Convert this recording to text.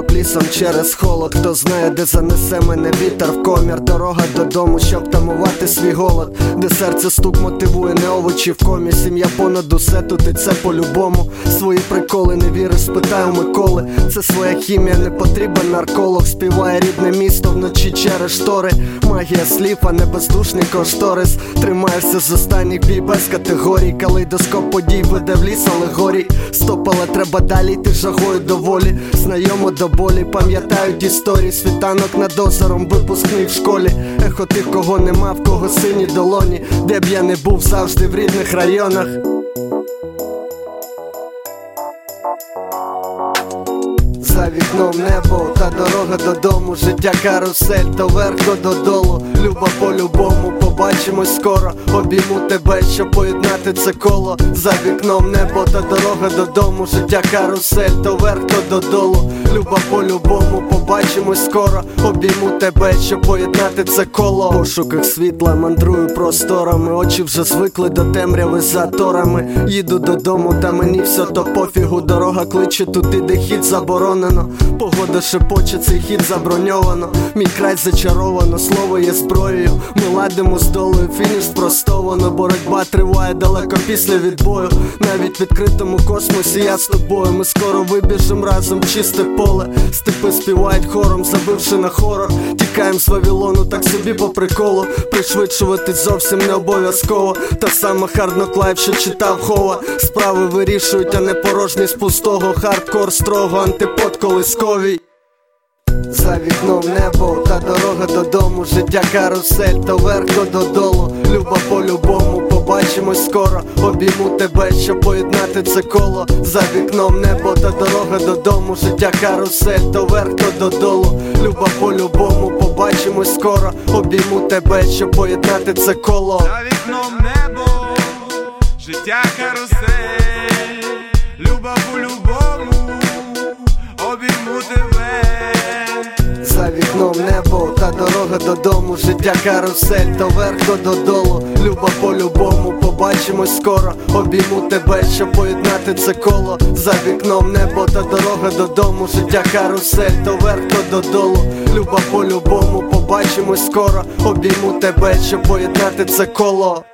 крок лісом через холод. Хто знає, де занесе мене вітер в комір. Дорога додому, щоб тамувати свій голод, де серце стук мотивує, не овочі в комі. Сім'я понад усе тут і це по-любому. Свої приколи не віриш, спитаю Миколи. Це своя хімія, не потрібен нарколог. Співає рідне місто вночі через штори. Магія слів, а не бездушний кошторис. Тримаєшся з останніх бій без категорій. Калейдоскоп подій веде в ліс алегорій. Стоп, але треба далі йти жагою доволі. Знайомо до болі, пам'ятають історії. Світанок над озером, випускний в школі. Ехо тих, кого нема, в кого сині долоні. Де б я не був завжди в рідних районах. За вікном небо та дорога додому, життя карусель, то вверх, то додолу. Люба по-любому, побачимось скоро. Обійму тебе, щоб поєднати це коло. За вікном небо та дорога додому, життя карусель, то вверх, то додолу. Люба по-любому, побачимось скоро. Обійму тебе, щоб поєднати це коло. Пошуках світла мандрую просторами. Очі вже звикли до темряви за торами. Їду додому, та мені все то пофігу. Дорога кличе туди, де хід заборонено. Погода шепоче, цей хід заброньовано. Мій край зачаровано, слово є зброєю. Ми ладимо з долою, фініш спростовано. Боротьба триває далеко після відбою. Навіть в відкритому космосі я з тобою. Ми скоро вибіжем разом в чисте поле. Степи співають хором, забивши на хорор. Тікаєм з Вавилону, так собі по приколу. Пришвидшувати зовсім не обов'язково. Та сама hard knock life, що читав Hova. Справи вирішують, а не порожні з пустого. Хардкор строго, антипод колисковій. За вікном небо та дорога додому, життя карусель, то вверх, то додолу. Люба по-любому, побачимось скоро. Обійму тебе, щоб поєднати це коло. За вікном небо та дорога додому, життя карусель, то вверх, то додолу. Люба по-любому, побачимось скоро. Обійму тебе, щоб поєднати це коло. За вікном небо, життя карусель, вікном небо та дорога додому, життя карусель, то вверх, то додолу. Люба по-любому, побачимось скоро. Обійму тебе, щоб поєднати це коло. За вікном небо та дорога додому, життя карусель, то вверх, то додолу. Люба по-любому, побачимось скоро. Обійму тебе, щоб поєднати це коло.